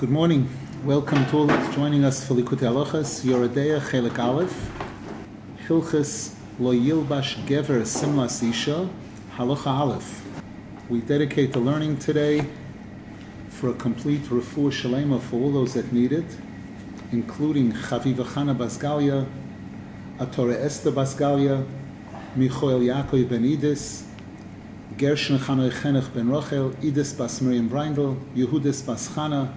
Good morning. Welcome to all that's joining us for Likutei Halachas, Yoreh Deah Chelik Aleph, Hilchas Lo Yilbash Gever Simlas Isha, Halacha Aleph. We dedicate the learning today for a complete refuah shalema for all those that need it, including Chaviva Chana Basgalia, Atore Esther Basgalia, Michoel Yaakov Ben Idis, Gershon Chanoy Chenech Ben Rochel, Idis Bas Miriam Breindel, Yehudis Bas Chana,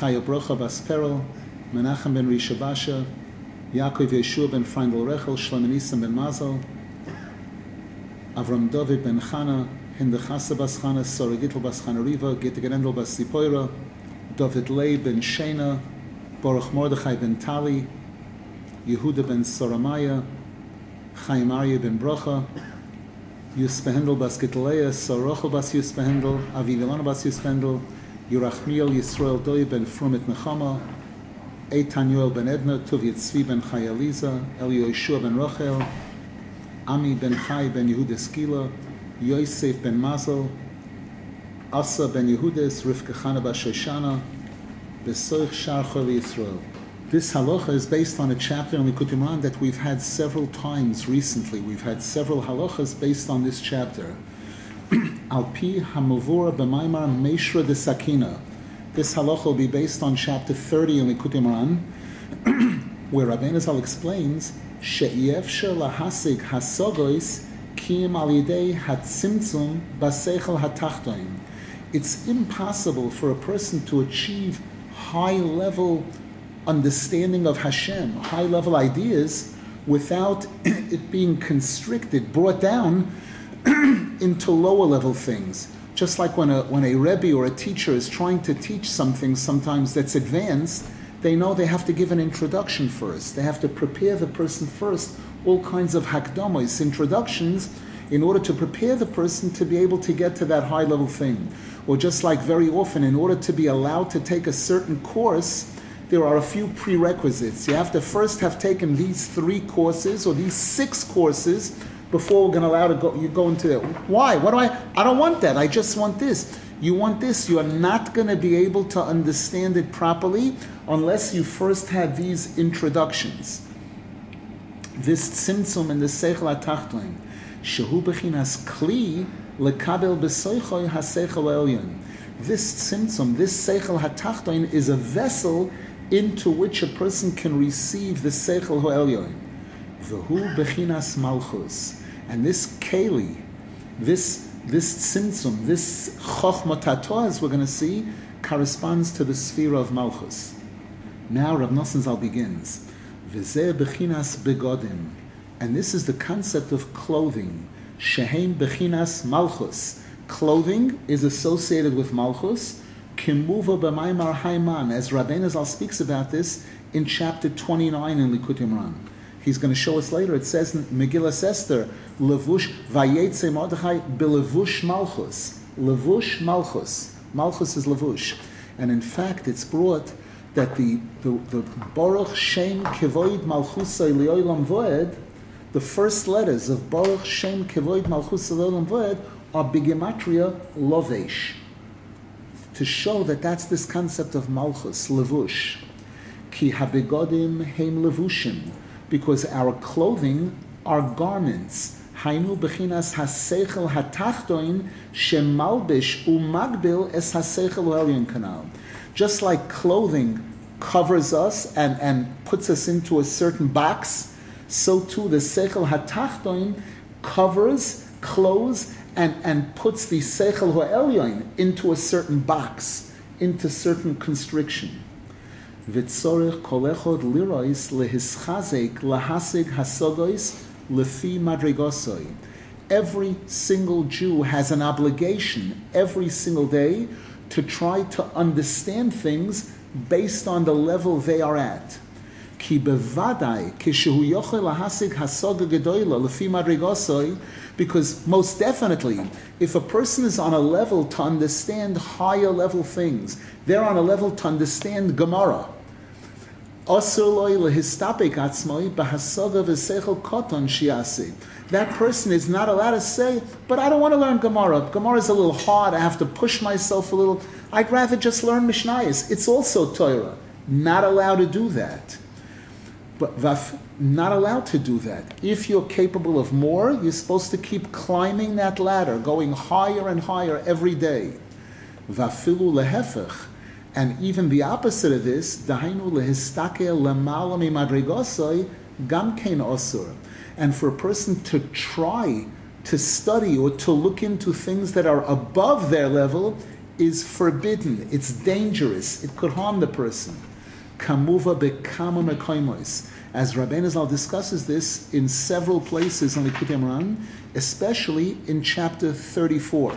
Chaya Brocha Bas Perel, Menachem Ben Rishabasha, Yaakov Yeshua Ben Freindel Rechel, Shlomo Ben Mazel, Avram David Ben Chana, Hindechasa Bas Chana, Sora Bas Chana Riva, Gitte Bas Zipoira, David Lei Ben Shena, Baruch Mordechai Ben Tali, Yehuda Ben Soramaya, Chaim Aryeh Ben Brocha, Yuspehendel Bas Gitteleya, Sorochel Bas Yuspehendel, Aviv Ilana Bas Yuspehendel, Yerachmiel Yisrael Doi Ben Frumit Nechama, Eitan Yoel Ben Edna, Tuv Tzvi Ben Chayaliza, El Yeshua Ben Rochel, Ami Ben Chai Ben Yehuda Skila, Yosef Ben Mazel, Asa Ben Yehudis, Rivka Chana Bas Shoshana, Besoich Shar Chol Yisrael. This halacha is based on a chapter in Likutei Moharan that we've had several times recently. We've had several halachas based on this chapter. Alpi Hamavura B'maimar Meishra de Sakina. This halacha will be based on chapter 30 in Likutei Moharan, where Rabbeinu Zal explains She'yefsher lahasig hasogois kim al yidei hatzimtzum basechel hatachtoin. It's impossible for a person to achieve high level understanding of Hashem, high level ideas, without it being constricted, brought down into lower level things. Just like when a when a rebbe or a teacher is trying to teach something sometimes that's advanced, they know they have to give an introduction first. They have to prepare the person first, all kinds of hakdamos, introductions, in order to prepare the person to be able to get to that high level thing. Or just like very often, in order to be allowed to take a certain course, there are a few prerequisites. You have to first have taken these three courses or these six courses before we're going to allow to go. You go into it. Why? What do I? I don't want that. I just want this. You want this. You are not going to be able to understand it properly unless you first have these introductions. This tzimtzum and the seichel atachtoin, shehu bechinas kli lekabel besoichoy haseichel elyon. This tzimtzum, this seichel hatachtoin, is a vessel into which a person can receive the Seichel Ho'elyon. V'hu bechinas malchus. And this keli, this this tzimtzum, this chochmatato, as we're going to see, corresponds to the sphere of malchus. Now Rav Nosson Zal begins. V'zeh bechinas begodim. And this is the concept of clothing. Shehem bechinas malchus. Clothing is associated with malchus, Kimuva b'maimar haiman, as Rabbeinu Zal speaks about this in chapter 29 in Likutei Moharan. He's going to show us later. It says in Megillah Esther, Levush vayetze Mordechai belevush malchus. Levush malchus. Malchus is levush. And in fact, it's brought that the, the, the Baruch Shem Kevoid Malchusay Liolam Voed, the first letters of Baruch Shem Kevoid Malchusay Liolam Voed are Bigematria Lovesh to show that that's this concept of malchus, levush. Ki habegodim heim levushim, because our clothing are garments. Hainu bechinas haseichel hatachtoin shemalbish umagbil es haseichel elyon kanal. Just like clothing covers us and, and puts us into a certain box, so too the seichel hatachtoin covers, clothes, and, and puts the Seichel Ha'elyon into a certain box, into certain constriction. V'tzorich kolechod lirois lehischazek lahasig hasogois lefi madrigosoi. Every single Jew has an obligation every single day to try to understand things based on the level they are at. Ki bevadai kishehu yochel lahasig hasoga gedoyla lefi madrigosoi because most definitely, if a person is on a level to understand higher level things, they're on a level to understand Gemara. That person is not allowed to say, but I don't want to learn Gemara. Gemara is a little hard. I have to push myself a little. I'd rather just learn Mishnayos. It's also Torah. Not allowed to do that. But not allowed to do that. If you're capable of more, you're supposed to keep climbing that ladder, going higher and higher every day. Vafilu lehefech. And even the opposite of this, dahainu lehistakel lemala osur. And for a person to try to study or to look into things that are above their level is forbidden. It's dangerous. It could harm the person. Kamuva bekama mekoimois. As Rabbeinu Zal discusses this in several places on the Kutem especially in chapter 34.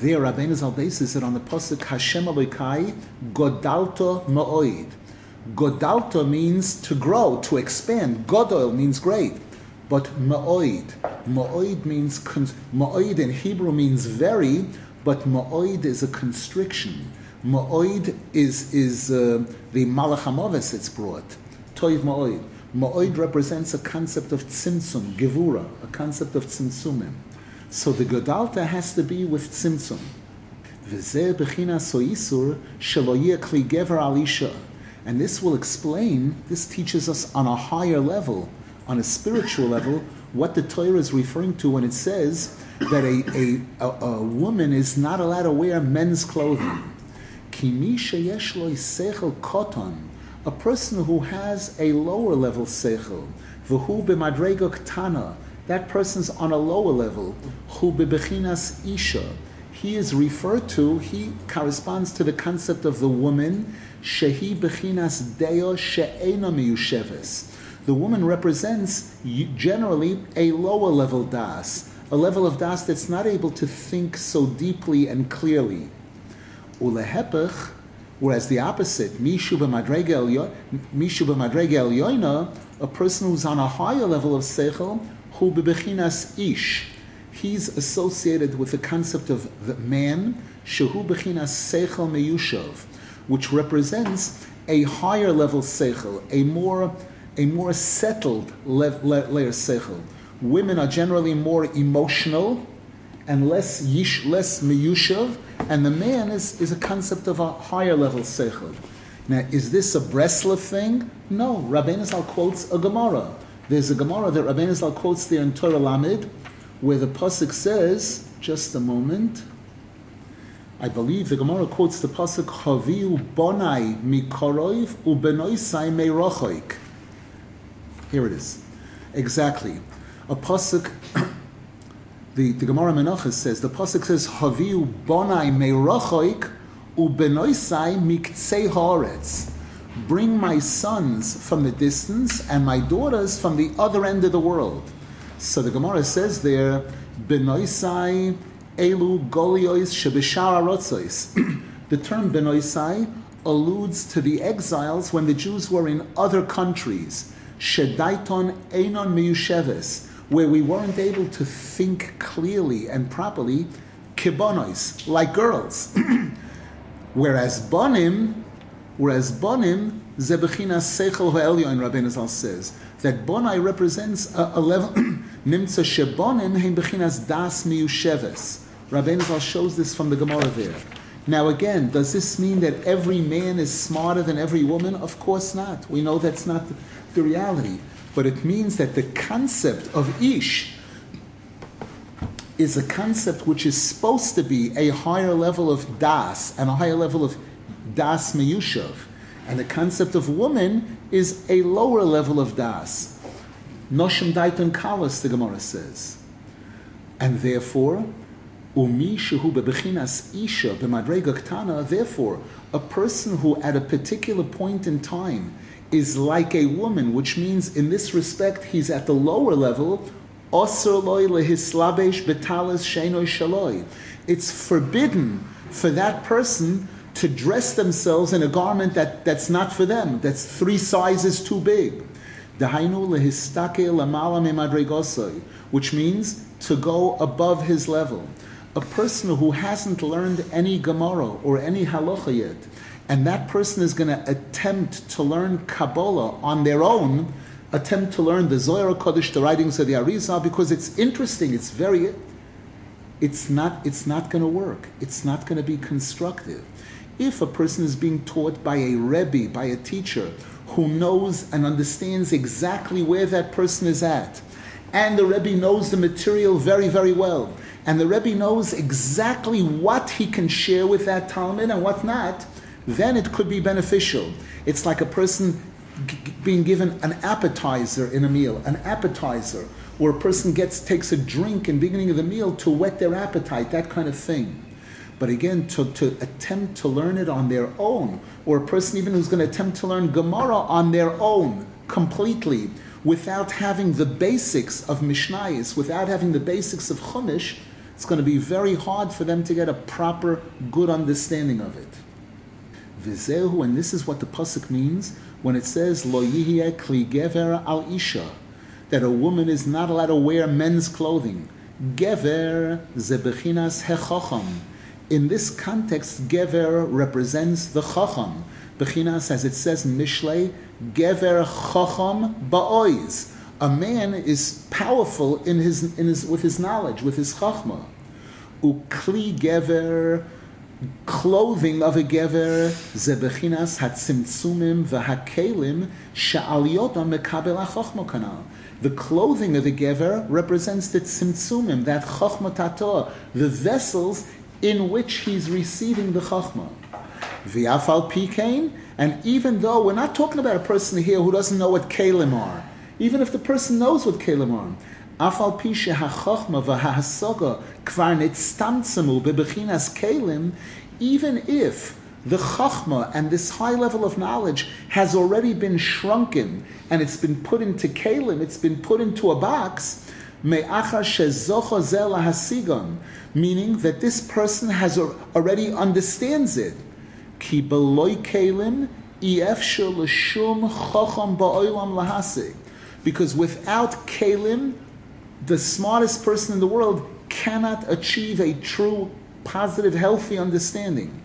There, Rabbeinu Zal bases it on the pasuk Hashem Elokai Godalto Ma'oid. Godalto means to grow, to expand. Godol means great. But Ma'oid, Ma'oid means, Ma'oid in Hebrew means very, but Ma'oid is a constriction. Ma'oid is, is uh, the Malach it's brought. Toiv Ma'oid. Ma'oid represents a concept of tzimtzum, gevura, a concept of tzimtzumim. So the Godalta has to be with Tzimtzum. And this will explain, this teaches us on a higher level, on a spiritual level, what the Torah is referring to when it says that a, a, a, a woman is not allowed to wear men's clothing. Kimisha Yeshloy Sechel Koton, a person who has a lower level seichel, v'hu b'madrego ktana, that person's on a lower level. Hu bebechinas isha. He is referred to, he corresponds to the concept of the woman, shehi bechinas deo she'ena miyusheves. The woman represents generally a lower level das, a level of das that's not able to think so deeply and clearly. Ulehepech, whereas the opposite, mishu b'madrege elyoina, a person who's on a higher level of seichel, hu bebechinas ish. He's associated with the concept of the man, shehu bechinas seichel meyushav, which represents a higher level seichel, a more a more settled le- le- layer seichel. Women are generally more emotional and less yish, less meyushav, and the man is, is a concept of a higher level seichel. Now, is this a Breslev thing? No. Rabbeinu Zal quotes a Gemara. There's a Gemara that Rabbeinu Zal quotes there in Torah Lamed, where the pasuk says, just a moment. I believe the Gemara quotes the pasuk Chaviu bonai mikoroiv ubenoisai meirochoik. Here it is, exactly. A pasuk. the, the Gemara Menachos says the pasuk says Haviu bonai meirochoik ubenoisai miktsei haaretz bring my sons from the distance and my daughters from the other end of the world. So the Gemara says there, Benoisai Elu Goliois Shebishar Arotzois. The term Benoisai alludes to the exiles when the Jews were in other countries. Shedaiton Einon Miyusheves, where we weren't able to think clearly and properly, kibonois, like girls. Whereas Bonim Whereas Bonim, Zebechina Seichel Ha'elyon, Rabbeinu Zal says, that Bonai represents a, a level, Nimtza Shebonim, Heim Bechinas Das Miyusheves. Rabbeinu Zal shows this from the Gemara there. Now again, does this mean that every man is smarter than every woman? Of course not. We know that's not the reality. But it means that the concept of Ish is a concept which is supposed to be a higher level of Das and a higher level of das meyushav. And the concept of woman is a lower level of das. Noshim daiton kalas, the Gemara says. And therefore, umi shehu bebechinas isha b'madrega ktana, therefore, a person who at a particular point in time is like a woman, which means in this respect he's at the lower level, it's forbidden for that person to dress themselves in a garment that, that's not for them, that's three sizes too big. Which means to go above his level. A person who hasn't learned any Gemara or any halacha yet, and that person is going to attempt to learn Kabbalah on their own, attempt to learn the Zohar Kodesh, the writings of the Arizal, because it's interesting. It's very, it's not, it's not going to work. It's not going to be constructive. If a person is being taught by a rebbe, by a teacher, who knows and understands exactly where that person is at, and the rebbe knows the material very, very well, and the rebbe knows exactly what he can share with that talmid and what not, then it could be beneficial. It's like a person g- being given an appetizer in a meal, an appetizer, where a person gets takes a drink in beginning of the meal to whet their appetite, that kind of thing. But again, to, to attempt to learn it on their own, or a person even who's going to attempt to learn Gemara on their own completely, without having the basics of Mishnayis, without having the basics of Chumash, it's going to be very hard for them to get a proper, good understanding of it. Vizehu, and this is what the pasuk means when it says Lo kli gever al isha, that a woman is not allowed to wear men's clothing. Gever zebechinas hechacham. In this context, gever represents the chacham. Bechinas, as it says in Mishlei, gever chacham ba'oiz. A man is powerful in his, in his, with his knowledge, with his chachma. Ukli gever clothing of a gever zebechinas hatzimtzumim v'hakelim sha'aliyotam mekabel ha'chochma kanal. The clothing of the gever represents the tzimtzumim, that chochma tato, the vessels in which he's receiving the chochma. V'afal pikein, and even though we're not talking about a person here who doesn't know what kalim are, even if the person knows what kalim are, afal pisha hachachma v'hahasoga kvar nitztamtzemu bebechinas kalim, even if the chachma and this high level of knowledge has already been shrunken and it's been put into kalim, it's been put into a box, meaning that this person has already understands it. Ki kalim. Because without kalim, the smartest person in the world cannot achieve a true, positive, healthy understanding.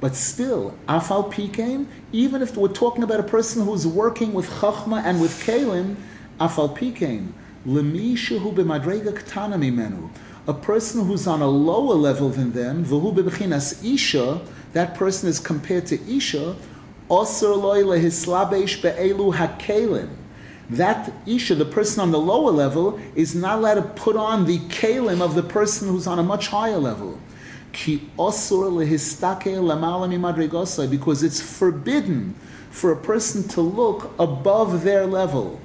But still, afal pikein, even if we're talking about a person who's working with chachma and with kalim, afal pikein, lemi shehu b'madrega mimenu, a person who's on a lower level than them, v'hu b'bechinas isha, that person is compared to isha, osir loy lehislabesh be'elu hakelim, that Isha, the person on the lower level, is not allowed to put on the kalim of the person who's on a much higher level. Because it's forbidden for a person to look above their level.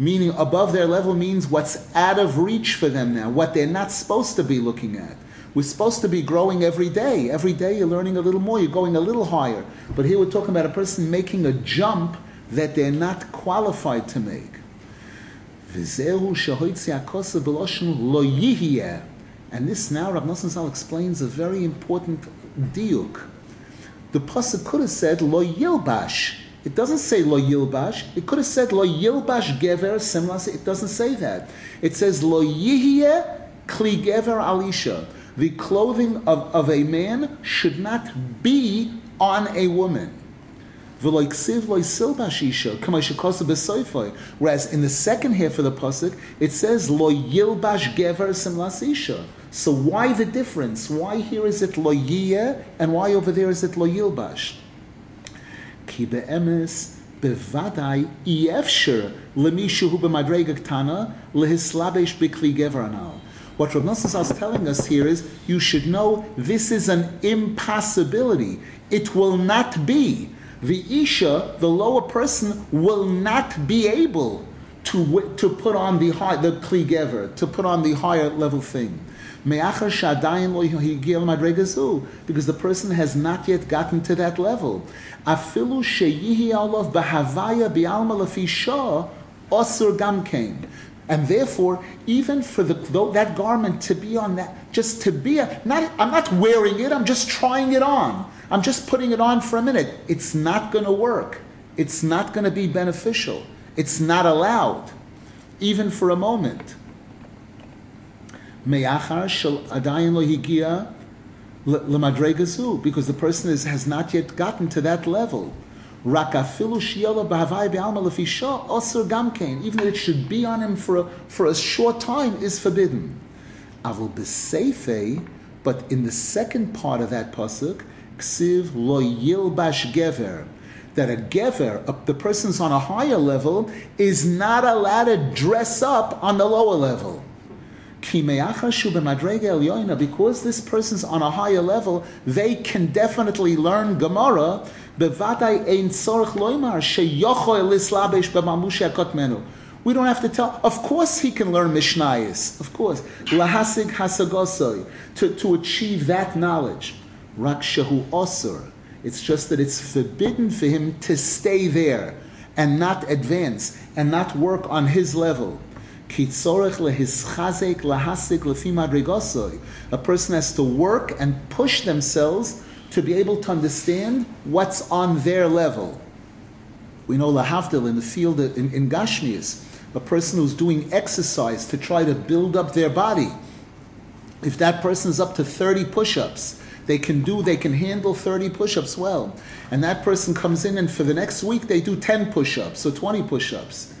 Meaning, above their level means what's out of reach for them now, what they're not supposed to be looking at. We're supposed to be growing every day. Every day you're learning a little more, you're going a little higher. But here we're talking about a person making a jump that they're not qualified to make. And this now, Rav Nosson Zal explains a very important diuk. The pasuk could have said lo yilbash. It doesn't say lo yilbash. It could have said lo yilbash gever similar. It doesn't say that. It says lo yihye kli gever alisha. The clothing of, of a man should not be on a woman. Whereas in the second half of the pasuk, it says lo yilbash gever simlasisha. So why the difference? Why here is it lo yiyeh and why over there is it lo yilbash? Gever. What Rav Nosson is telling us here is you should know this is an impossibility. It will not be the Isha, the lower person, will not be able to, to put on the high, the Kli to put on the higher level thing. Because the person has not yet gotten to that level. Afilu shah. And therefore, even for the, that garment to be on that, just to be, a, not, I'm not wearing it, I'm just trying it on. I'm just putting it on for a minute. It's not going to work. It's not going to be beneficial. It's not allowed, even for a moment. Because the person is, has not yet gotten to that level. Rakafilu shiyala b'havai be'alma lefisha osir gamkein. Even that it should be on him for a, for a short time is forbidden. Avul b'seifei, but in the second part of that pasuk, ksiv lo yilbash gever, that a gever, a, the person's on a higher level, is not allowed to dress up on the lower level. Because this person's on a higher level, they can definitely learn Gemara. We don't have to tell. Of course, he can learn Mishnayis. Of course, to to achieve that knowledge. Osur. It's just that it's forbidden for him to stay there and not advance and not work on his level. A person has to work and push themselves to be able to understand what's on their level. We know Lahavdil in the field in, in Gashmias, a person who's doing exercise to try to build up their body. If that person is up to 30 push ups, they can do, they can handle 30 push ups well. And that person comes in and for the next week they do 10 push ups or 20 push ups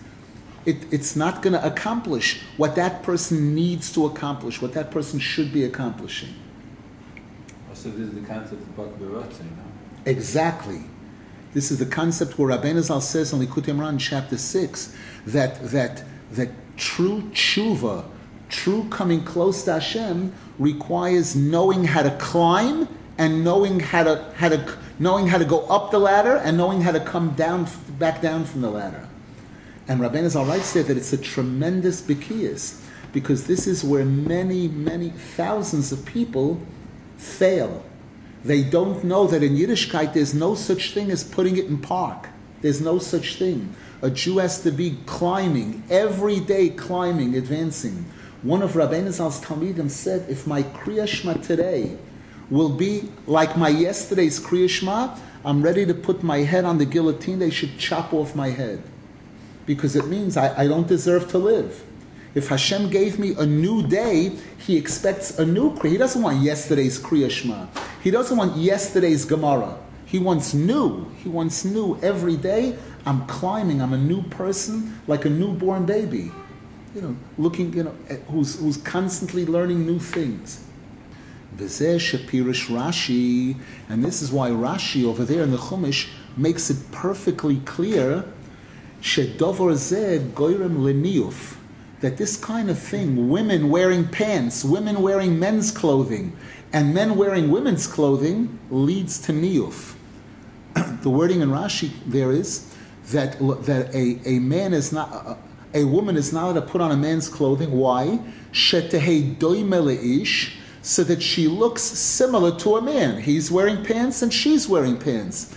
it, it's not going to accomplish what that person needs to accomplish, what that person should be accomplishing. So this is the concept of Bakbarotze, no? Exactly. This is the concept where Rabbeinu Zal says in Likutei Moharan, chapter 6, that, that, that true tshuva, true coming close to Hashem, requires knowing how to climb and knowing how to, how to, knowing how to go up the ladder and knowing how to come down, back down from the ladder. And Rabbeinu writes there that it's a tremendous bikiyas because this is where many, many thousands of people fail. They don't know that in Yiddishkeit there's no such thing as putting it in park. There's no such thing. A Jew has to be climbing, every day climbing, advancing. One of Rabbeinu Zal's Talmidim said, if my Kriya Shema today will be like my yesterday's Kriya Shema, I'm ready to put my head on the guillotine. They should chop off my head because it means I, I don't deserve to live. If Hashem gave me a new day, He expects a new Kriya. He doesn't want yesterday's Kriya Shema. He doesn't want yesterday's Gemara. He wants new. He wants new every day. I'm climbing. I'm a new person, like a newborn baby. You know, looking, you know, who's, who's constantly learning new things. Shapirish Rashi, and this is why Rashi over there in the Chumash makes it perfectly clear That this kind of thing, women wearing pants, women wearing men's clothing, and men wearing women's clothing, leads to niuf. the wording in Rashi there is that that a, a man is not a, a woman is not allowed to put on a man's clothing. Why? so that she looks similar to a man. He's wearing pants and she's wearing pants.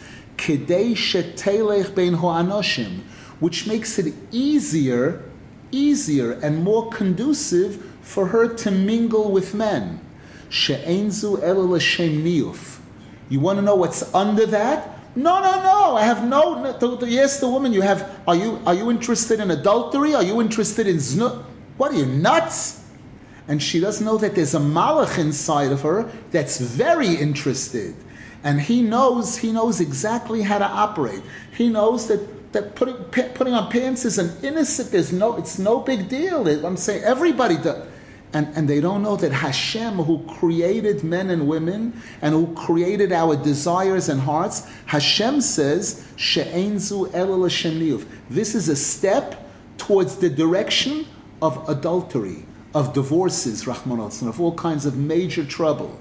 Which makes it easier, easier and more conducive for her to mingle with men. She'enzu niyuf. You want to know what's under that? No, no, no. I have no. no yes, the woman. You have. Are you are you interested in adultery? Are you interested in znut? What are you nuts? And she doesn't know that there's a malach inside of her that's very interested, and he knows he knows exactly how to operate. He knows that that putting putting on pants is an innocent. There's no, it's no big deal. I'm saying everybody does. And, and they don't know that Hashem, who created men and women and who created our desires and hearts, Hashem says, She'enzu elul This is a step towards the direction of adultery, of divorces, Rahman of all kinds of major trouble.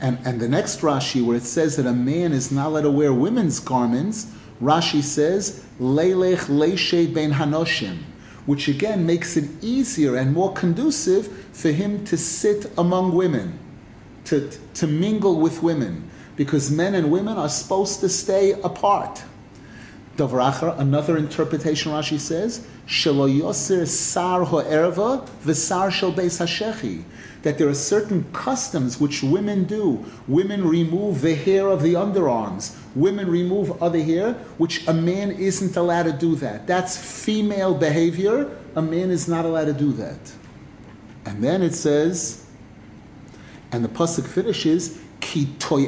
And, and the next Rashi, where it says that a man is not allowed to wear women's garments, Rashi says, Leilech Leishe Ben Hanoshim, which again makes it easier and more conducive for him to sit among women, to, to mingle with women, because men and women are supposed to stay apart. Another interpretation Rashi says, Sar Ho'erva Shel Beis HaShechi that there are certain customs which women do. Women remove the hair of the underarms. Women remove other hair, which a man isn't allowed to do that. That's female behavior. A man is not allowed to do that. And then it says, and the pasuk finishes, "Ki kol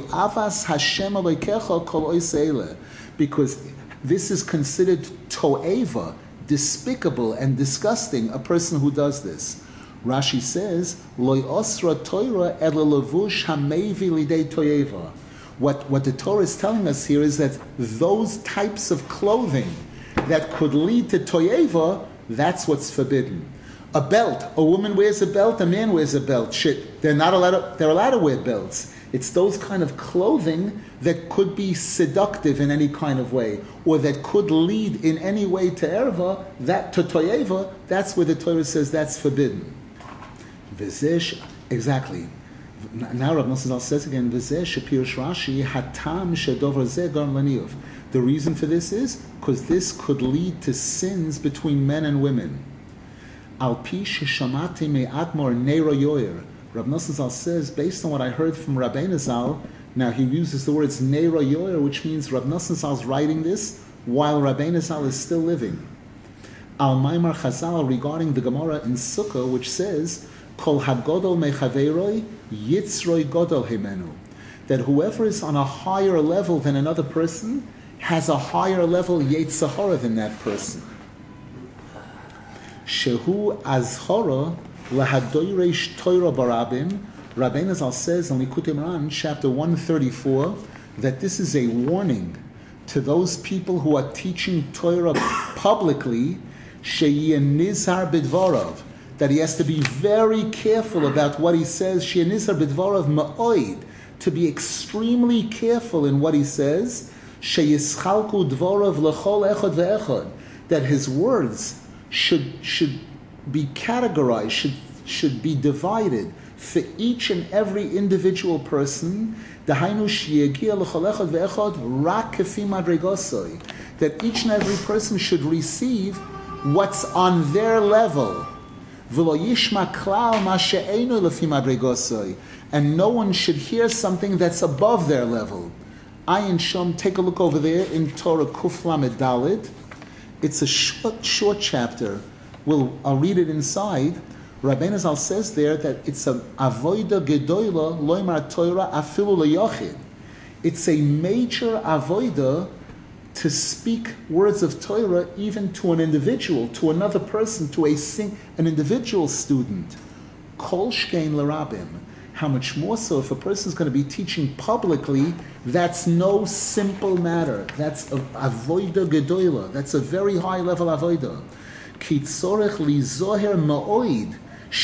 because this is considered to'eva, despicable and disgusting, a person who does this. Rashi says, Loy osra Torah to'eva. What, what the Torah is telling us here is that those types of clothing that could lead to to'eva, that's what's forbidden. A belt, a woman wears a belt, a man wears a belt. Shit, they're not allowed. To, they're allowed to wear belts. It's those kind of clothing that could be seductive in any kind of way, or that could lead in any way to erva, that to toyeva. That's where the Torah says that's forbidden. Exactly. Now Rav Nosson says again, Vizish Shapir Rashi hatam shedover zeh The reason for this is because this could lead to sins between men and women. Al pi shamati me admor neiro yoyer. Rav Nosson says, based on what I heard from Rabbeinu Zal, now he uses the words neiro yoyer, which means Rav Nosson is writing this while Rabbeinu Zal is still living. Al Maimar Chazal regarding the Gemara in Sukkah, which says, Kol hagodol mechaveroi yitzroi godol himenu. That whoever is on a higher level than another person has a higher level Yetzirah than that person. Shehu azchora lahadoyresh Torah barabim. Rabbeinu Zal says in Likutei Moharan, chapter 134, that this is a warning to those people who are teaching Torah publicly, nizhar bidvarav, that he has to be very careful about what he says, nizhar bidvarav ma'oid, to be extremely careful in what he says, sheyischalku dvarav lechol echad ve'echad, that his words should should be categorized, should should be divided for each and every individual person. That each and every person should receive what's on their level. And no one should hear something that's above their level. Ayin Shom, take a look over there in Torah Kuf Lamed Dalit. It's a short, short chapter. We'll, I'll read it inside. Rabbeinu Zal says there that it's a avoida gedoyla loymar Torah afilu leyochid. It's a major avoida to speak words of Torah even to an individual, to another person, to a sing, an individual student. Kol shkein l'rabim. How much more so if a person is going to be teaching publicly? That's no simple matter. That's a avoida gedoyla. That's a very high level avoida. Kitzorech li zoher ma'oid. The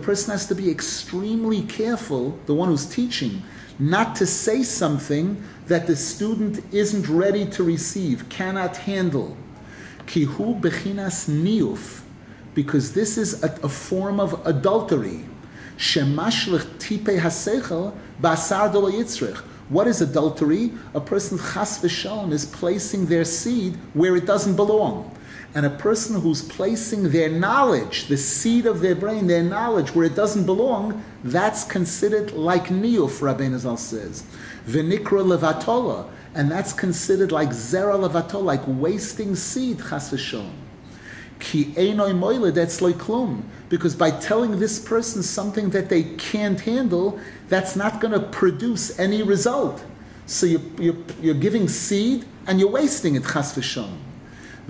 person has to be extremely careful, the one who's teaching, not to say something that the student isn't ready to receive, cannot handle. Kihu bechinas niuf because this is a, a form of adultery. Shemashlich tipe hasechel basar yitzrich. What is adultery? A person chas v'shalom is placing their seed where it doesn't belong. And a person who's placing their knowledge, the seed of their brain, their knowledge, where it doesn't belong, that's considered like niyuf, Rabbeinu Zal says. V'nikra levatola, and that's considered like zera levatola, like wasting seed, chas. Ki einoi moile, that's like klum. Because by telling this person something that they can't handle, that's not going to produce any result. So you're, you're, you're, giving seed and you're wasting it, chas.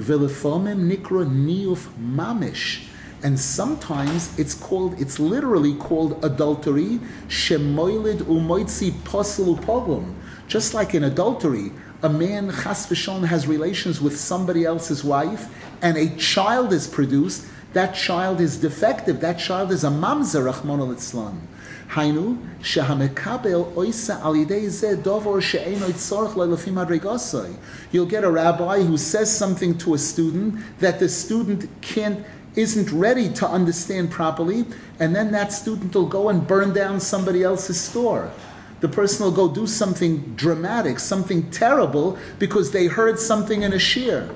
V'lefomim nikro niyuf mamish. And sometimes it's called, it's literally called adultery, shemoilid umoitzi poselu pogum. Just like in adultery, a man chas v'shon has relations with somebody else's wife, and a child is produced, that child is defective. That child is a mamzer, Rahman Hainu, shehamekabel oisa alidei zeh dovor she'eno itzorch le'lefim adregosoi. You'll get a rabbi who says something to a student that the student can't isn't ready to understand properly, and then that student will go and burn down somebody else's store. The person will go do something dramatic, something terrible, because they heard something in a shir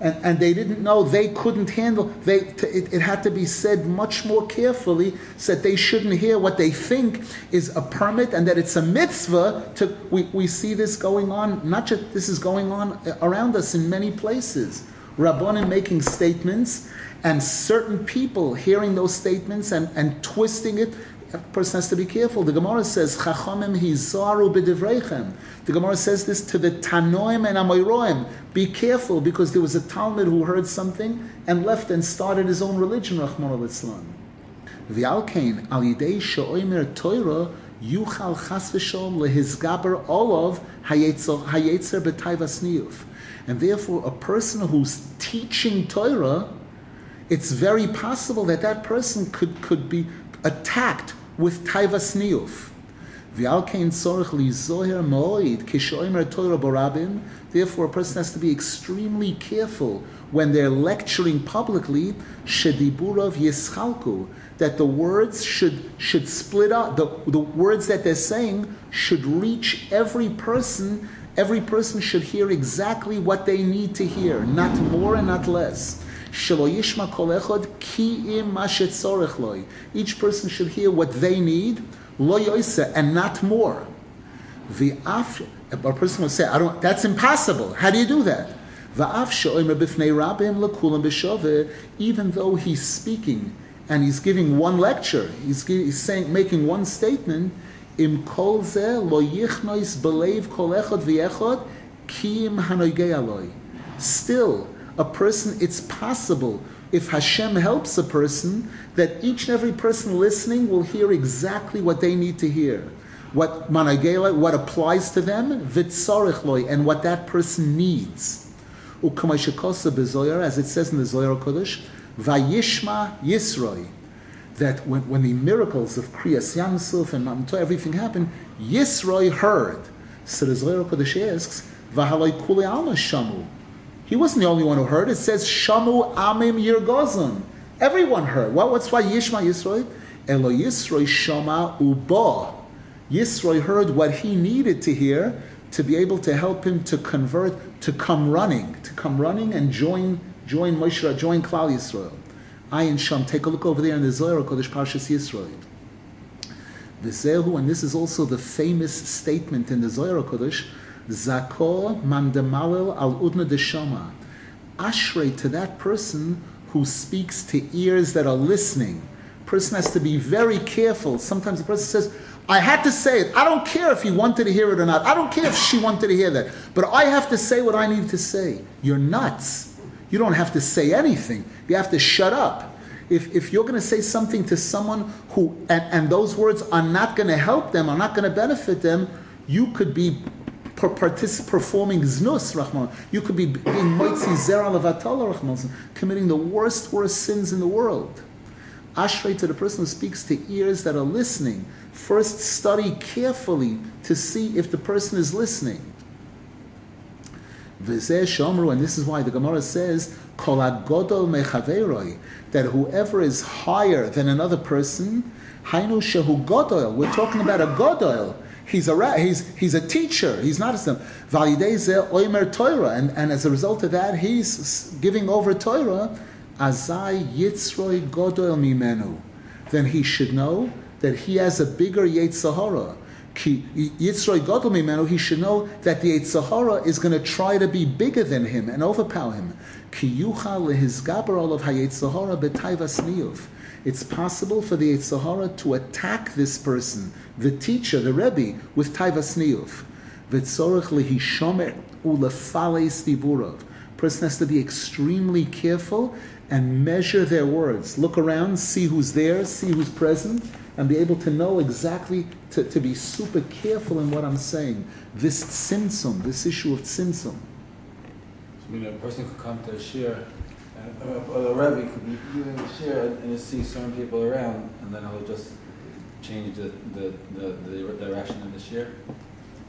and, and they didn't know they couldn't handle they it, it, had to be said much more carefully so that they shouldn't hear what they think is a permit and that it's a mitzvah to we, we see this going on not just this is going on around us in many places. Rabbonim making statements and certain people hearing those statements and, and twisting it A person has to be careful. The Gemara says, Chachamim hizaru b'divreichem. The Gemara says this to the Tanoim and Amoyroim. Be careful, because there was a Talmud who heard something and left and started his own religion, Rachmana litzlan. V'alkein, al yidei she'oimer Torah, yuchal chas v'shom lehizgaber olov hayetzer b'tayvas niyuf. And therefore, a person who's teaching Torah, it's very possible that that person could, could be attacked with taivas niyuf. Therefore, a person has to be extremely careful when they're lecturing publicly, that the words should, should split up, the, the words that they're saying should reach every person. Every person should hear exactly what they need to hear, not more and not less. Each person should hear what they need, lo yoisa, and not more. A person will say, I don't, that's impossible. How do you do that? Even though he's speaking and he's giving one lecture, he's, he's saying, making one statement, im kol lo yichnois belev kol echad v'echad hanoigei Still, a person, it's possible if Hashem helps a person, that each and every person listening will hear exactly what they need to hear. What managela, what applies to them, vitzarichloi, and what that person needs. As it says in the Zohar Kodesh, Vayishma Yisroi, that when, when the miracles of Kriyas Yamsuf and Mamto, everything happened, Yisroi heard. So the Zohar Kodesh asks, Vahaloi Kuli Alma Shamu. He wasn't the only one who heard. It says Shamu Amim Yirgozim. Everyone heard. What, what's why Yishma Yisroi? Elo Yisroi Shama Uba. Yisroi heard what he needed to hear to be able to help him to convert, to come running, to come running and join, join Moshe, join Klal Yisrael. Ayin Sham, take a look over there in the Zohar Kodesh Parshas Yisrael. The Zehu, and this is also the famous statement in the Zohar Kodesh, Zakor mandemalel al udna deshama. Ashrei to that person who speaks to ears that are listening. Person has to be very careful. Sometimes the person says, I had to say it. I don't care if he wanted to hear it or not. I don't care if she wanted to hear that. But I have to say what I need to say. You're nuts. You don't have to say anything. You have to shut up. If, if you're going to say something to someone who, and, and those words are not going to help them, are not going to benefit them, you could be partic- performing znus, Rahman. You could be being moitzi zera Rahman, committing the worst, worst sins in the world. Ashrei to the person who speaks to ears that are listening. First study carefully to see if the person is listening. V'zeh shomru, and this is why the Gemara says, kol mechaveroi, that whoever is higher than another person, hainu shehu godol, we're talking about a godol, He's a he's he's a teacher. He's not a oimer Torah, and and as a result of that, he's giving over Torah. Azai yitzroi godol mimenu. Then he should know that he has a bigger Yetzirah. Yitzroi godol mimenu. He should know that the Yetzirah is going to try to be bigger than him and overpower him. Ki yucha lehizgaber hayetzahara b'tayvas niyuv it's possible for the yetzer hara to attack this person, the teacher, the Rebbe, with Taivas Niyuf. Person has to be extremely careful and measure their words. Look around, see who's there, see who's present, and be able to know exactly, to, to be super careful in what I'm saying. This tzimtzum, this issue of tzimtzum. I mean, a person could come to a shir or the Rebbe could be giving the share and see certain people around, and then he'll just change the, the, the, the direction of the share.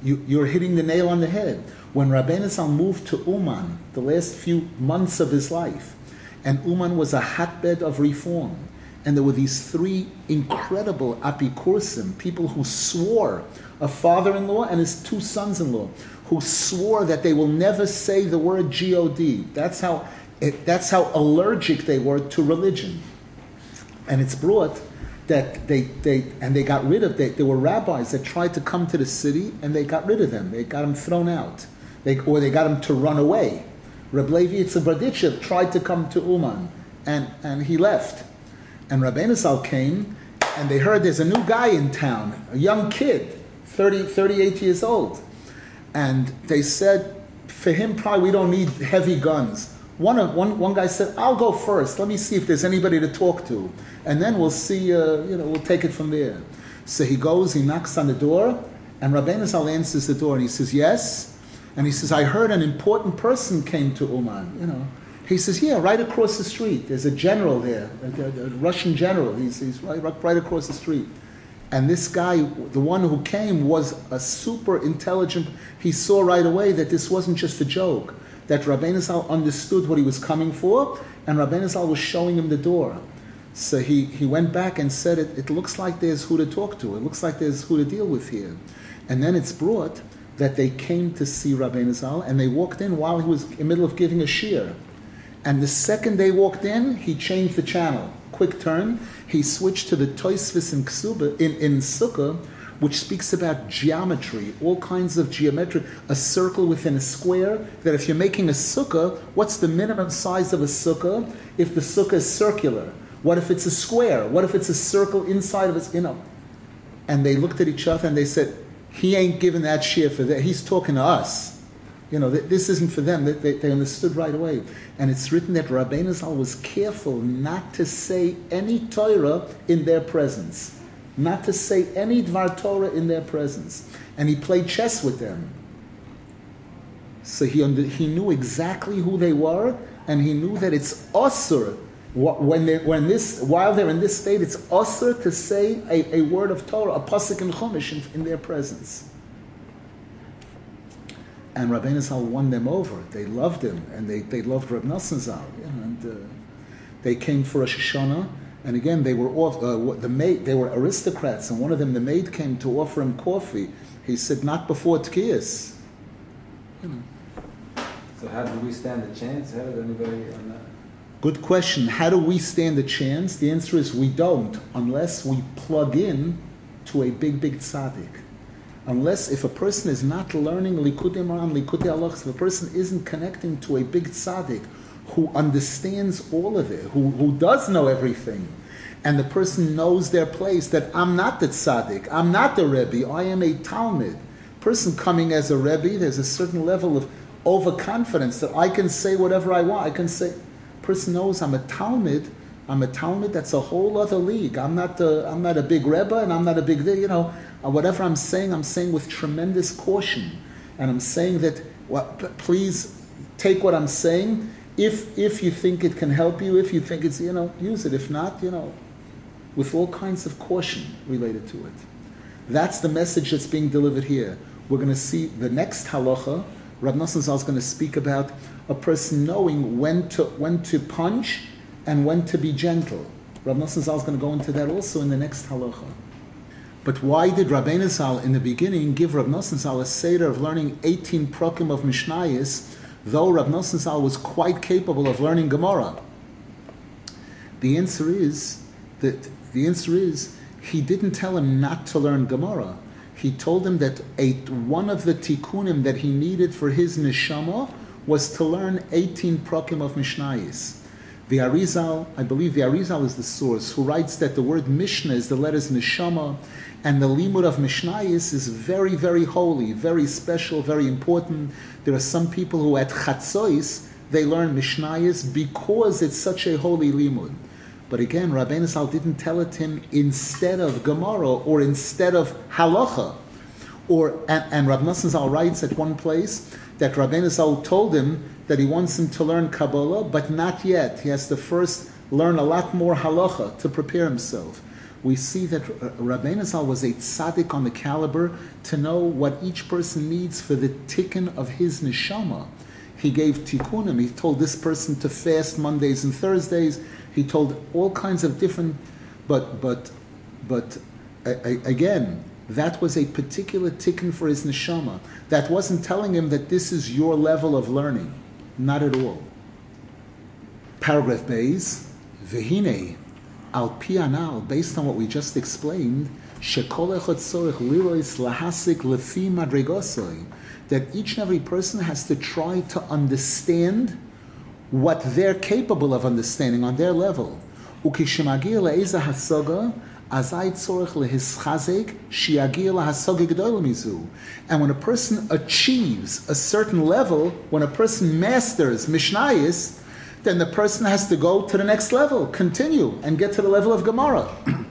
You, you're hitting the nail on the head. When Rabbeinu Zal moved to Uman, the last few months of his life, and Uman was a hotbed of reform, and there were these three incredible apikursim, people who swore, a father-in-law and his two sons-in-law, who swore that they will never say the word God. That's how it, that's how allergic they were to religion. And it's brought that they, they and they got rid of they, there were rabbis that tried to come to the city and they got rid of them. They got them thrown out. They, or they got them to run away. Reb Levi tried to come to Uman and, and he left. And Rabbeinu Zal came and they heard there's a new guy in town, a young kid, 30, 38 years old. And they said, for him, probably we don't need heavy guns. One, of, one, one guy said, I'll go first. Let me see if there's anybody to talk to. And then we'll see, uh, you know, we'll take it from there. So he goes, he knocks on the door, and Rabbeinu Zal answers the door, and he says, yes. And he says, I heard an important person came to Uman, you know. He says, yeah, right across the street. There's a general there, a, a, a Russian general. He's, he's right, right across the street. And this guy, the one who came, was a super intelligent. He saw right away that this wasn't just a joke, that Rabbeinu Zal understood what he was coming for, and Rabbeinu Zal was showing him the door. So he, he went back and said, it, it looks like there's who to talk to. It looks like there's who to deal with here. And then it's brought that they came to see Rabbeinu Zal, and they walked in while he was in the middle of giving a shiur. And the second they walked in, he changed the channel. Quick turn. He switched to the Toisvis in, Ksuba, in, in Sukkah, which speaks about geometry, all kinds of geometric, a circle within a square. That if you're making a sukkah, what's the minimum size of a sukkah if the sukkah is circular? What if it's a square? What if it's a circle inside of its, you know? And they looked at each other and they said, he ain't giving that shiur for that. He's talking to us. You know, this isn't for them. They, they, understood right away. And it's written that Rabbeinu Zal was careful not to say any Torah in their presence, not to say any Dvar Torah in their presence. And he played chess with them. So he, under, he knew exactly who they were, and he knew that it's usur when they when this while they're in this state, it's usur to say a, a word of Torah, a pasuk in Chumash in, in their presence and Rabbeinu Zal won them over. They loved him, and they, they loved Nosson Zal. You and uh, they came for a Shoshana, and again they were off. Uh, the maid, they were aristocrats, and one of them, the maid, came to offer him coffee. He said, "Not before Tkiyas." You know. So how do we stand a chance? How did anybody on that? Good question. How do we stand a chance? The answer is we don't, unless we plug in to a big, big tzaddik unless if a person is not learning Likutei Moharan, Likutei Halachos, if a person isn't connecting to a big tzaddik who understands all of it, who, who does know everything, and the person knows their place, that I'm not the tzaddik, I'm not the Rebbe, I am a Talmud. Person coming as a Rebbe, there's a certain level of overconfidence that I can say whatever I want. I can say, person knows I'm a Talmud, I'm a Talmud, that's a whole other league. I'm not, the, I'm not a big Rebbe and I'm not a big, you know, uh, whatever I'm saying, I'm saying with tremendous caution. And I'm saying that, well, please take what I'm saying. If, if you think it can help you, if you think it's, you know, use it. If not, you know, with all kinds of caution related to it. That's the message that's being delivered here. We're going to see the next halacha. Rav Nosson Zal is going to speak about a person knowing when to, when to punch and when to be gentle. Rav Nosson Zal is going to go into that also in the next halacha. But why did Rabbeinu Zal in the beginning give Rav Nosson Zal a seder of learning 18 prokim of Mishnayis, though Rav Nosson Zal was quite capable of learning Gemara? The answer is that the answer is he didn't tell him not to learn Gemara. He told him that one of the tikkunim that he needed for his neshama was to learn 18 prokim of Mishnayis. The Arizal, I believe the Arizal is the source, who writes that the word Mishnah is the letters Neshama, and the limud of Mishnayis is very, very holy, very special, very important. There are some people who at Chatzois, they learn Mishnayis because it's such a holy limud. But again, Rabbeinu Zal didn't tell it him instead of Gemara or instead of Halacha. Or, and, and Nosson Zal writes at one place that Rabbeinu Zal told him that he wants him to learn Kabbalah, but not yet. He has to first learn a lot more halacha to prepare himself. We see that Rabbeinu Zal was a tzaddik on the caliber to know what each person needs for the tikkun of his neshama. He gave tikkunim. He told this person to fast Mondays and Thursdays. He told all kinds of different, but but but again, that was a particular tikkun for his neshama. That wasn't telling him that this is your level of learning. Not at all. Paragraph Bays, Vehine, al pianal, based on what we just explained, that each and every person has to try to understand what they're capable of understanding on their level. And when a person achieves a certain level, when a person masters Mishnayis, then the person has to go to the next level, continue, and get to the level of Gemara.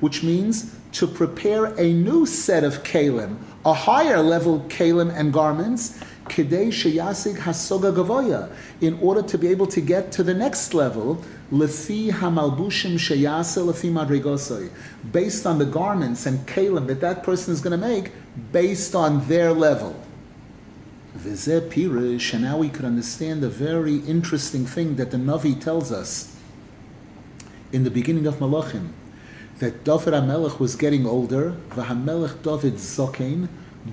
Which means to prepare a new set of kelim, a higher level kelim and garments, kidei sheyasig hasoga gavoya, in order to be able to get to the next level, lefi hamalbushim sheyase lefi madrigosoi, based on the garments and kelim that that person is going to make, based on their level. Vizeh Pirish, and now we could understand a very interesting thing that the Navi tells us in the beginning of Malachim, that David HaMelech was getting older, V'HaMelech David Zokein,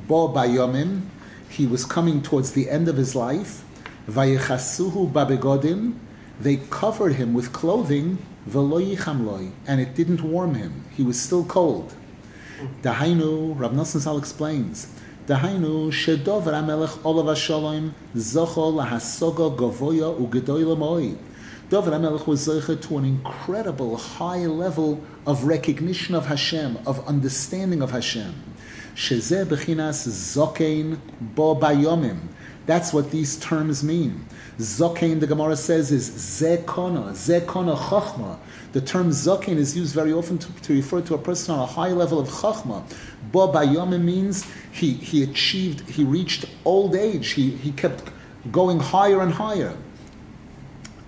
Bo Bayomim, he was coming towards the end of his life. Vayechasuhu babegodim, they covered him with clothing, veloyichamloi, and it didn't warm him. He was still cold. Dahainu, Rav Nosson Zal explains, Dahainu, Shedov Ramelech Olav Shalom, zochol lahasoga gavoya ugedoy lemoi. Dov Ramelech was zeicha to an incredible high level of recognition of Hashem, of understanding of Hashem. Shezeh bechinas zokein bo bayomim. That's what these terms mean. Zokein, the Gemara says, is zekona, zekona chochma. The term zokein is used very often to, to, refer to a person on a high level of chochma. Bo bayomim means he, he achieved, he reached old age. He, he kept going higher and higher.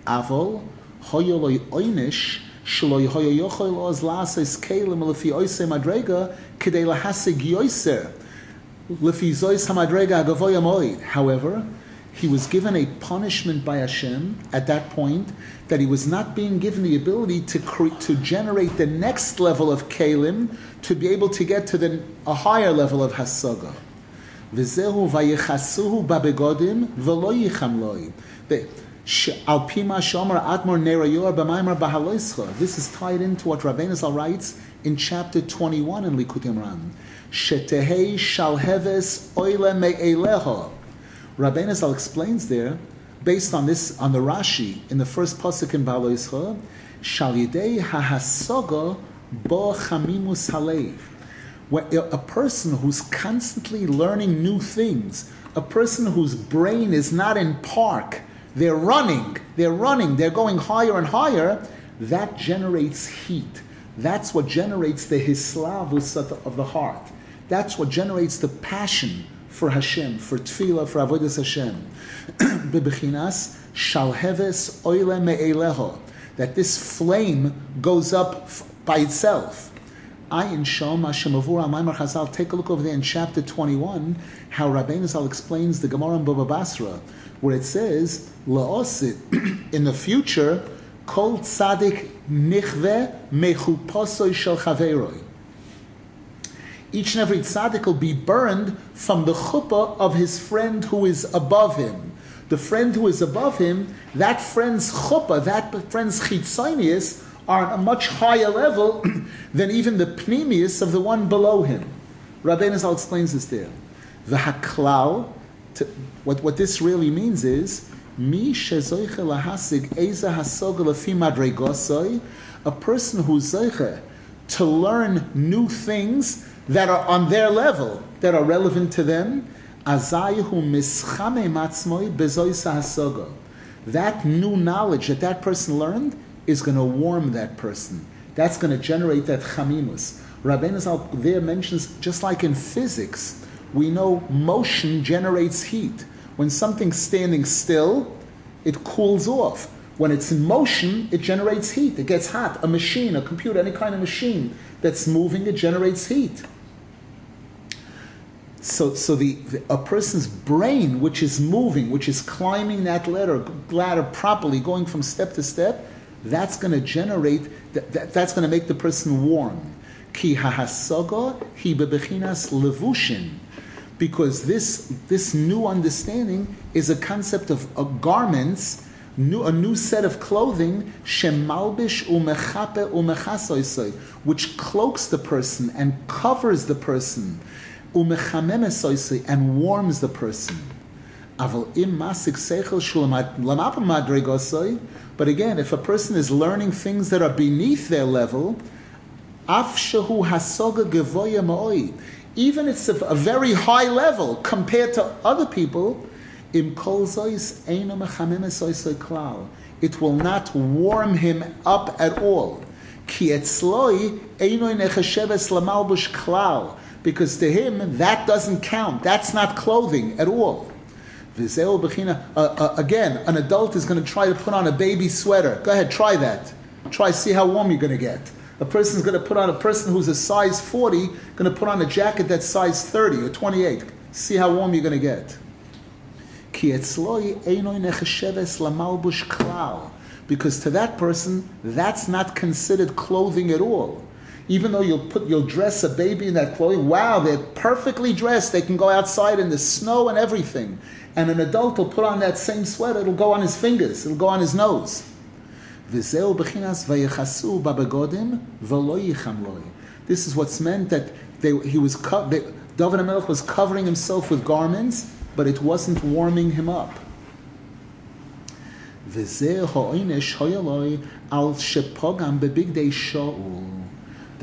Avol, hoyoloi oinish, lefi oise madrega. However, he was given a punishment by Hashem at that point that he was not being given the ability to cre- to generate the next level of kalim to be able to get to the, a higher level of hasaga. Babegodim This is tied into what Rabbeinu Zal writes in chapter 21 in Likutei Moharan. Shetehei. Rabbeinu Zal explains there, based on this, on the Rashi in the first pasuk in Hahasoga Bo Chamimus. A person who's constantly learning new things, a person whose brain is not in park, they're running, they're running, they're going higher and higher, that generates heat. That's what generates the hislavus of the heart. That's what generates the passion for Hashem, for tefillah, for avodas Hashem. Bebechinas shalheves oile me'eleho. That this flame goes up by itself. Ayin Shom Hashem Avur Amaymar Chazal. Take a look over there in chapter 21, how Rabbeinu Zal explains the Gemara in Baba Basra, where it says, La'osit, in the future, Kol Tzadik Nichve Mechuposoy Shel Chaveroi each and every tzaddik will be burned from the chuppah of his friend who is above him. The friend who is above him, that friend's chuppah, that friend's chitzonius, are on a much higher level than even the pneumius of the one below him. Rabbeinu Zal explains this there. V'haklal, what, what this really means is, mi lahasig eza a person who's zoiche to learn new things that are on their level, that are relevant to them, that new knowledge that that person learned is going to warm that person. That's going to generate that chamimus. Rabbeinu Zal there mentions, just like in physics, we know motion generates heat. When something's standing still, it cools off. When it's in motion, it generates heat. It gets hot. A machine, a computer, any kind of machine that's moving, it generates heat. So, so the, the, a person's brain, which is moving, which is climbing that ladder, ladder properly, going from step to step, that's going to generate, that, that, that's going to make the person warm. Ki hahasaga hi. Because this, this new understanding is a concept of, of garments, new, a new set of clothing, shemalbish umechape umechasoisoi, which cloaks the person and covers the person and warms the person. But again, if a person is learning things that are beneath their level, even it's a, very high level compared to other people. It will not warm him up at all. Because to him, that doesn't count. That's not clothing at all. Uh, uh, again, an adult is going to try to put on a baby sweater. Go ahead, try that. Try, see how warm you're going to get. A person's going to put on a person who's a size 40, going to put on a jacket that's size 30 or 28. See how warm you're going to get. Because to that person, that's not considered clothing at all. Even though you'll put you'll dress a baby in that clothing, wow, they're perfectly dressed. They can go outside in the snow and everything. And an adult will put on that same sweater, it'll go on his fingers, it'll go on his nose. This is what's meant that they, he was co- they, David HaMelech was covering himself with garments, but it wasn't warming him up. The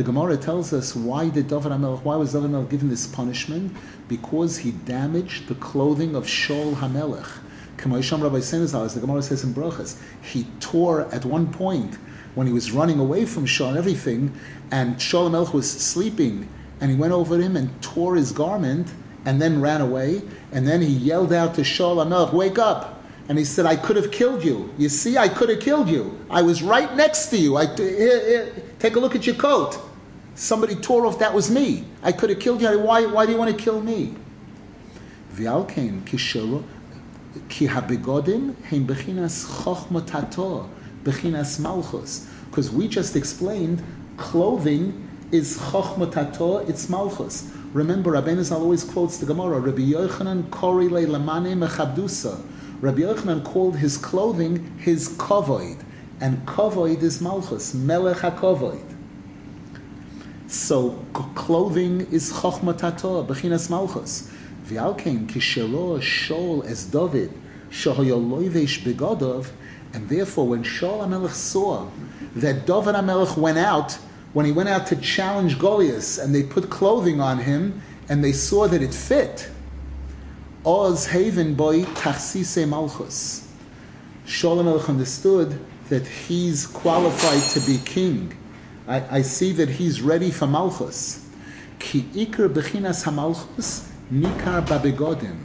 Gemara tells us why did David HaMelech, why was David HaMelech given this punishment? Because he damaged the clothing of Shaul HaMelech. Rabbi Senazal, as the Gemara says in Brachas, he tore at one point when he was running away from Shaul and everything, and Shaul HaMelech was sleeping, and he went over him and tore his garment, and then ran away, and then he yelled out to Shaul HaMelech, wake up! And he said, I could have killed you. You see, I could have killed you. I was right next to you. I, here, here, take a look at your coat. Somebody tore off, that was me. I could have killed you. Why, why do you want to kill me? V'alkein kishoro ki bechinas chochmatato bechinas malchus. Because we just explained clothing is chochmatato, it's malchus. Remember, Rabbeinu Zal always quotes the Gemara, Rabbi Yochanan kori le lamane mechabdusa. Rabbi Yochanan called his clothing his kovoid, and kovoid is malchus, melech hakovoid. So clothing is chokhmatato, bechinas malchus. V'alkein kishero shol es David, shohoyoloivesh begodov, and therefore when Shaul HaMelech saw that David HaMelech went out, when he went out to challenge Goliath, and they put clothing on him, and they saw that it fit, Oz Haven boy Tachsise Malchus. Sholem understood that he's qualified to be king. I, I see that he's ready for Malchus. Ki ikar bechinas hamalchus nikar babegodim.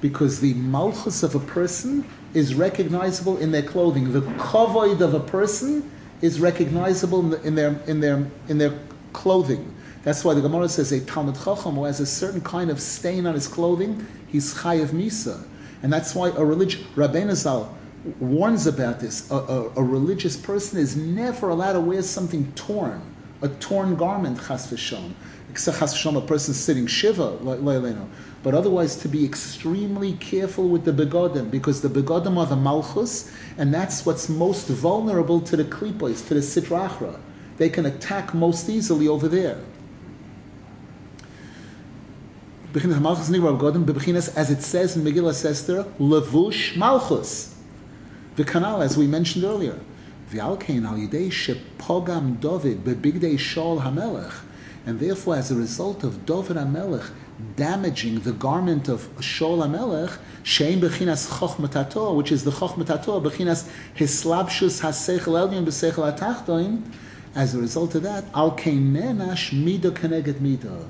Because the malchus of a person is recognizable in their clothing. The kovoid of a person is recognizable in their, in their, in their clothing. That's why the Gemara says a Talmud Chacham who has a certain kind of stain on his clothing, he's chayav misa. And that's why a religious, Rabbeinu Zal warns about this. A, a, a, religious person is never allowed to wear something torn, a torn garment, chas v'shom. Except chas v'shom, a person sitting shiva, but otherwise to be extremely careful with the begodim, because the begodim are the malchus, and that's what's most vulnerable to the klipos, to the sitrachra. They can attack most easily over there. As it says in Megillah Esther, levush malchus. The canal, as we mentioned earlier, al yidei shepogam David bebigdei Shaul Hamelech, and therefore, as a result of David Hamelech damaging the garment of Shaul Hamelech, shein bechinas chochmatato, which is the chochmatato, bechinas hislabshus hasechel elyon b'sechel atachtoin, as a result of that, al nenash mida keneged mida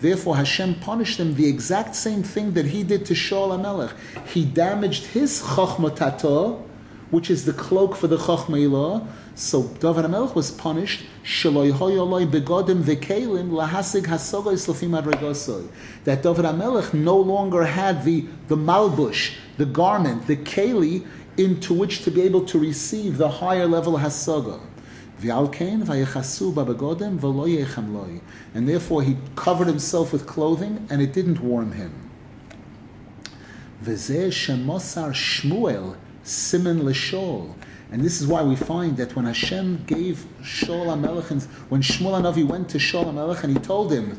Therefore, Hashem punished him the exact same thing that he did to Shaul HaMelech. He damaged his Chochmatato, which is the cloak for the Chochmeilah. So David HaMelech was punished, That David HaMelech no longer had the, the malbush, the garment, the keli, into which to be able to receive the higher level hasaga. And therefore he covered himself with clothing and it didn't warm him. Shmuel Simon Lishol. And this is why we find that when Hashem gave Shaul HaMelech, when Shmuel HaNavi went to Shaul HaMelech and he told him,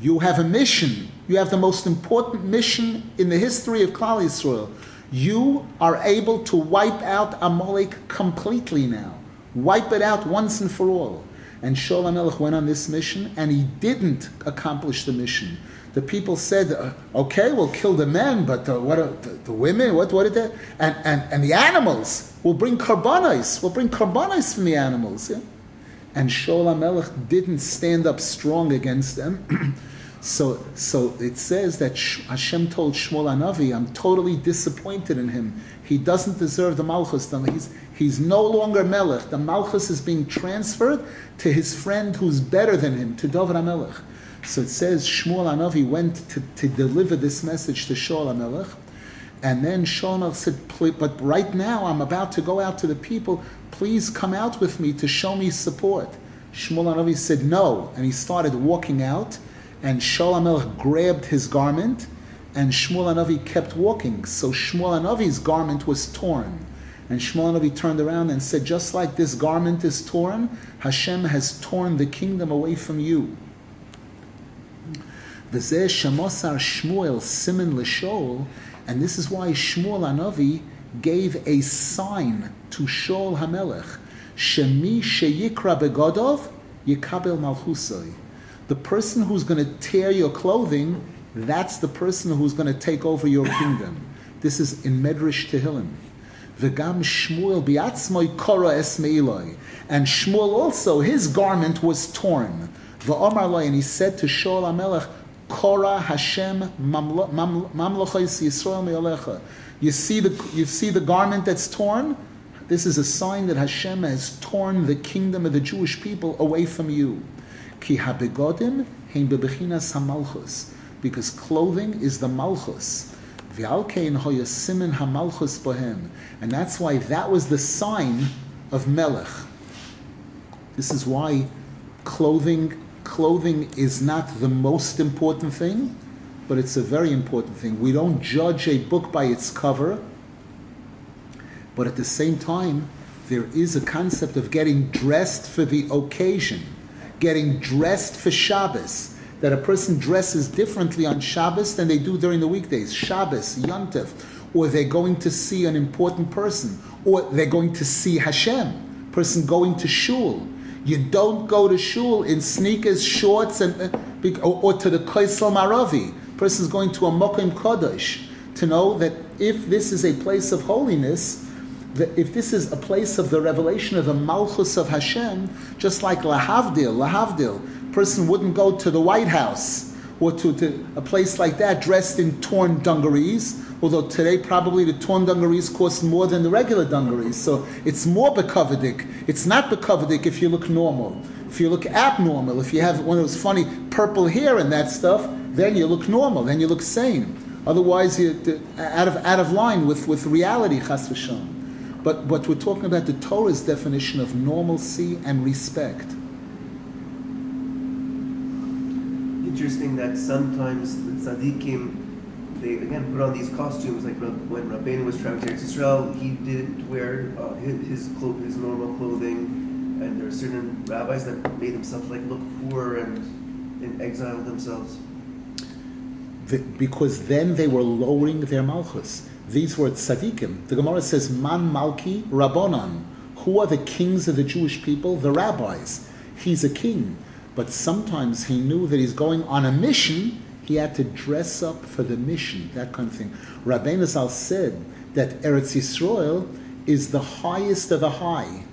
you have a mission. You have the most important mission in the history of Klal Yisrael. You are able to wipe out Amalek completely now. Wipe it out once and for all. And Shaul HaMelech went on this mission, and he didn't accomplish the mission. The people said, uh, "Okay, we'll kill the men, but uh, what are, the, the, women? What what are they? And, and and the animals? We'll bring karbanis. We'll bring karbanis from the animals." Yeah? And Shaul HaMelech didn't stand up strong against them. so so it says that Hashem told Shmuel Anavi, "I'm totally disappointed in him. He doesn't deserve the malchus. He's He's no longer Melech. The Malchus is being transferred to his friend who's better than him, to David HaMelech. So it says Shmuel Anavi went to, to deliver this message to Shaul HaMelech. And then Shaul said, but right now I'm about to go out to the people. Please come out with me to show me support. Shmuel Anavi said no. And he started walking out. And Shaul HaMelech grabbed his garment. And Shmuel Anavi kept walking. So Shmuel Anavi's garment was torn. And Shmuel Navi turned around and said, just like this garment is torn, Hashem has torn the kingdom away from you. V'zeh Shemosar Shmuel Simin L'Shol, and this is why Shmuel Anavi gave a sign to Shaul Hamelech, Shemi Sheyikra Begodov Yikabel Malchusai. The person who's going to tear your clothing, that's the person who's going to take over your kingdom. This is in Medrash Tehillim. V'gam Shmuel biatzmoi kora esmeiloi. And Shmuel also, his garment was torn. V'omar and he said to Shaul HaMelech, Kora Hashem Yisrael. You see the you see the garment that's torn. This is a sign that Hashem has torn the kingdom of the Jewish people away from you. Ki habegodim hein bebechinas hamalchus, because clothing is the malchus. And that's why that was the sign of Melech. This is why clothing clothing is not the most important thing, but it's a very important thing. We don't judge a book by its cover, but at the same time, there is a concept of getting dressed for the occasion, getting dressed for Shabbos that a person dresses differently on Shabbos than they do during the weekdays. Shabbos, Yontif, or they're going to see an important person, or they're going to see Hashem, person going to shul. You don't go to shul in sneakers, shorts, and uh, or, or to the Kosel Maaravi. Person's going to a Mokim Kodesh to know that if this is a place of holiness, that if this is a place of the revelation of the Malchus of Hashem, just like Lahavdil, Lahavdil, person wouldn't go to the White House or to, to a place like that dressed in torn dungarees, although today probably the torn dungarees cost more than the regular dungarees. So it's more bekovedik. It's not bekovedik if you look normal. If you look abnormal, if you have one of those funny purple hair and that stuff, then you look normal, then you look sane. Otherwise, you're out of, out of line with, with reality, chas v'shon. But, but we're talking about the Torah's definition of normalcy and respect. Interesting that sometimes the tzaddikim, they again put on these costumes. Like when Rabbeinu was traveling to Israel, he didn't wear uh, his his, clo- his, normal clothing, and there are certain rabbis that made themselves like look poor and, and exiled themselves. The, because then they were lowering their malchus. These were tzaddikim. The Gemara says, "Man malki rabbonan." Who are the kings of the Jewish people? The rabbis. He's a king. But sometimes he knew that he's going on a mission, he had to dress up for the mission, that kind of thing. Rabbeinu Zal said that Eretz Yisrael is the highest of the high.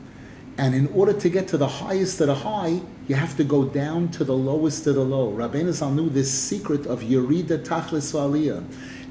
And in order to get to the highest of the high, you have to go down to the lowest of the low. Rabbeinu Zal knew this secret of Yerida Tachlis Aliyah.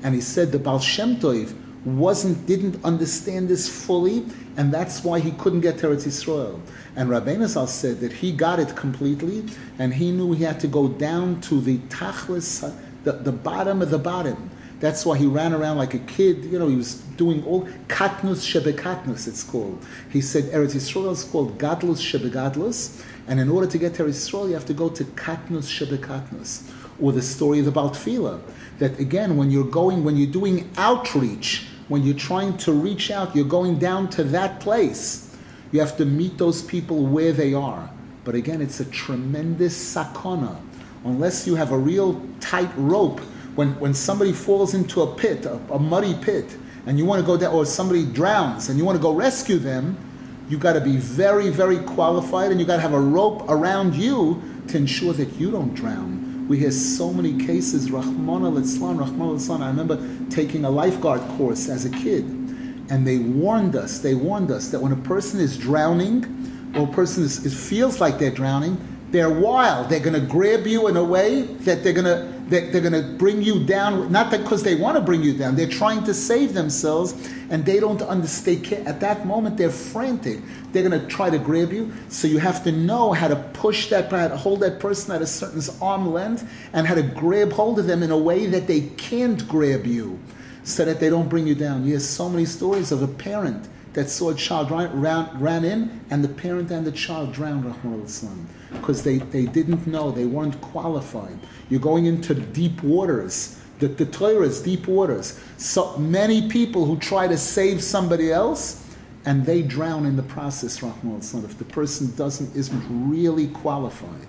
And he said the Baal Shem Tov wasn't, didn't understand this fully, and that's why he couldn't get Eretz Yisrael. And Rabbeinu said that he got it completely, and he knew he had to go down to the tachlis, the, the bottom of the bottom. That's why he ran around like a kid. You know, he was doing all katnus shebekatnus. It's called. He said Eretz Yisrael is called gadlus shebegadlus, and in order to get Eretz Yisrael, you have to go to katnus shebekatnus, or the story of the Baal Tefila. That again, when you're going, when you're doing outreach, when you're trying to reach out, you're going down to that place you have to meet those people where they are. But again, it's a tremendous sakana. Unless you have a real tight rope, when, when somebody falls into a pit, a, a muddy pit, and you want to go down, or somebody drowns and you want to go rescue them, you got to be very, very qualified, and you got to have a rope around you to ensure that you don't drown. We hear so many cases, Rachmana litzlan, Rachmana litzlan. I remember taking a lifeguard course as a kid, and they warned us, they warned us that when a person is drowning, or a person is, feels like they're drowning, they're wild. They're going to grab you in a way that they're going to they're, they're going to bring you down. Not because they want to bring you down. They're trying to save themselves, and they don't understand. At that moment, they're frantic. They're going to try to grab you. So you have to know how to push that, how to hold that person at a certain arm length, and how to grab hold of them in a way that they can't grab you, so that they don't bring you down. You hear so many stories of a parent that saw a child ran, ran, ran in, and the parent and the child drowned, Rahman al because they, they didn't know, they weren't qualified. You're going into deep waters. The, the Torah is deep waters. So many people who try to save somebody else, and they drown in the process, Rahman al if the person doesn't isn't really qualified.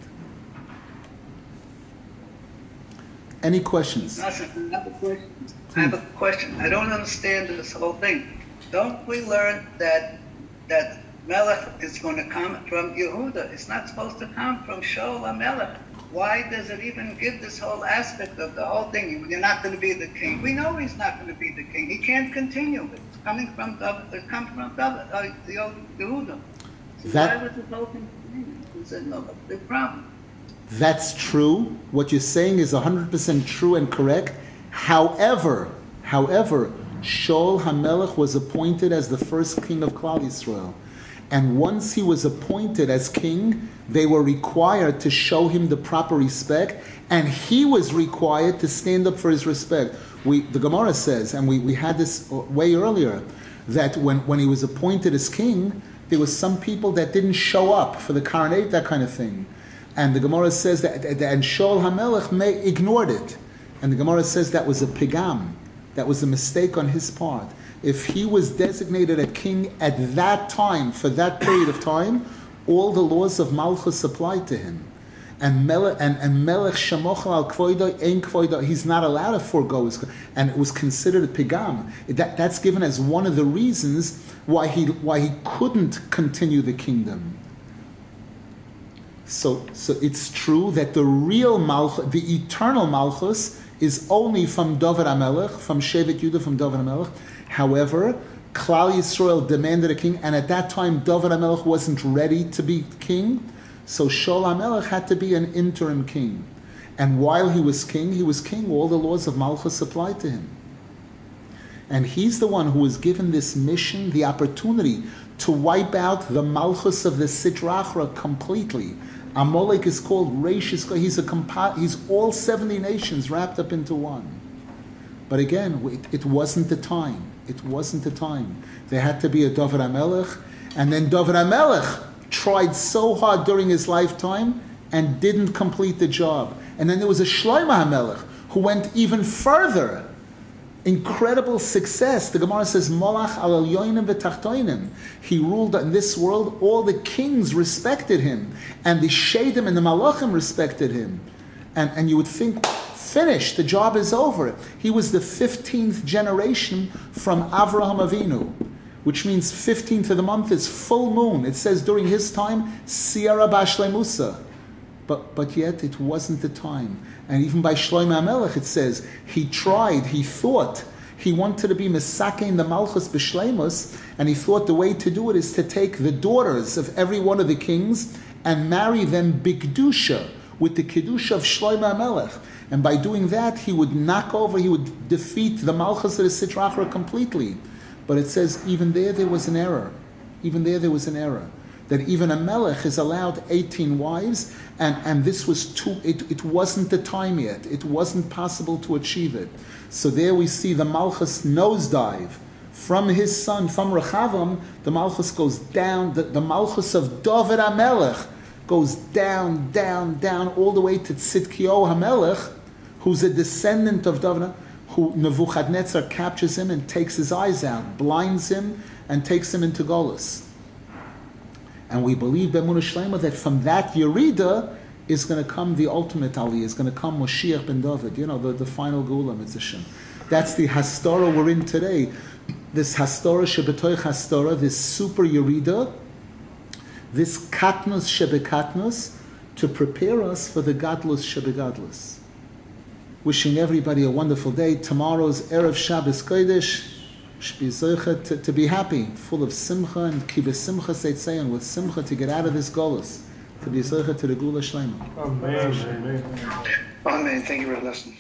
Any questions? I have a question. I have a question. I don't understand this whole thing. Don't we learn that that Melech is going to come from Yehuda. It's not supposed to come from Shaul HaMelech. Why does it even give this whole aspect of the whole thing? You're not going to be the king. We know he's not going to be the king. He can't continue. It's coming from it comes from uh, the old Yehuda. So that, why was the whole thing? A no, big problem. That's true. What you're saying is 100% true and correct. However, however, Shaul HaMelech was appointed as the first king of Klal Yisrael. And once he was appointed as king, they were required to show him the proper respect, and he was required to stand up for his respect. We, the Gemara says, and we, we had this uh, way earlier, that when, when he was appointed as king, there was some people that didn't show up for the coronate, that kind of thing. And the Gemara says that, and Shaul HaMelech ignored it. And the Gemara says that was a pigam, that was a mistake on his part if he was designated a king at that time, for that period of time, all the laws of Malchus applied to him. And Melech, and, and Melech al Kvoida, he's not allowed to forego his, and it was considered a pigam. That, that's given as one of the reasons why he, why he couldn't continue the kingdom. So, so it's true that the real Malchus, the eternal Malchus, is only from David HaMelech, from Shevet Yudah, from David HaMelech. However, Klal Yisrael demanded a king, and at that time David HaMelech wasn't ready to be king, so Shaul HaMelech had to be an interim king. And while he was king, he was king, all the laws of Malchus applied to him. And he's the one who was given this mission, the opportunity to wipe out the Malchus of the Sitra Achra completely. Amalek is called Rashis. He's a compa- he's all seventy nations wrapped up into one. But again, it, it wasn't the time. It wasn't the time. There had to be a David HaMelech, and then David HaMelech tried so hard during his lifetime and didn't complete the job. And then there was a Shlomo HaMelech who went even further. Incredible success. The Gemara says, Molach al v'tachtoinim. He ruled in this world. All the kings respected him, and the Shadim and the Malachim respected him. And, and you would think, finished. The job is over. He was the 15th generation from Avraham Avinu, which means 15th of the month is full moon. It says during his time, Sierra Bashle Musa. But, but yet it wasn't the time. And even by Shlomo HaMelech it says, he tried, he thought, he wanted to be Mesake in the Malchus B'Shlemus, and he thought the way to do it is to take the daughters of every one of the kings and marry them Bigdusha, with the Kiddush of Shlomo HaMelech. And by doing that, he would knock over, he would defeat the Malchus of the Sitra Achra completely. But it says even there there was an error. Even there there was an error. That even a melech is allowed 18 wives, and, and this was too, it, it wasn't the time yet. It wasn't possible to achieve it. So there we see the Malchus nosedive. From his son, from Rechavam, the Malchus goes down, the, the Malchus of David HaMelech goes down, down, down, all the way to Tzidkiyahu HaMelech, who's a descendant of David, who Nebuchadnezzar captures him and takes his eyes out, blinds him, and takes him into Golis. And we believe B'emunah that from that Yerida is going to come the ultimate Ali, is going to come Moshiach ben David, you know, the, the final Gula Mitzvah. That's the Hastara we're in today. this hastora shebetoich hastora, this super yerida, this katnus shebekatnus, to prepare us for the gadlus shebegadlus. Wishing everybody a wonderful day. Tomorrow's Erev Shabbos Kodesh should be zocha to, to be happy, full of simcha and kibbutz simcha seitzayin, with simcha to get out of this golus, to be zocha to the gula shlema. Amen. Amen. Amen. Thank you for listening.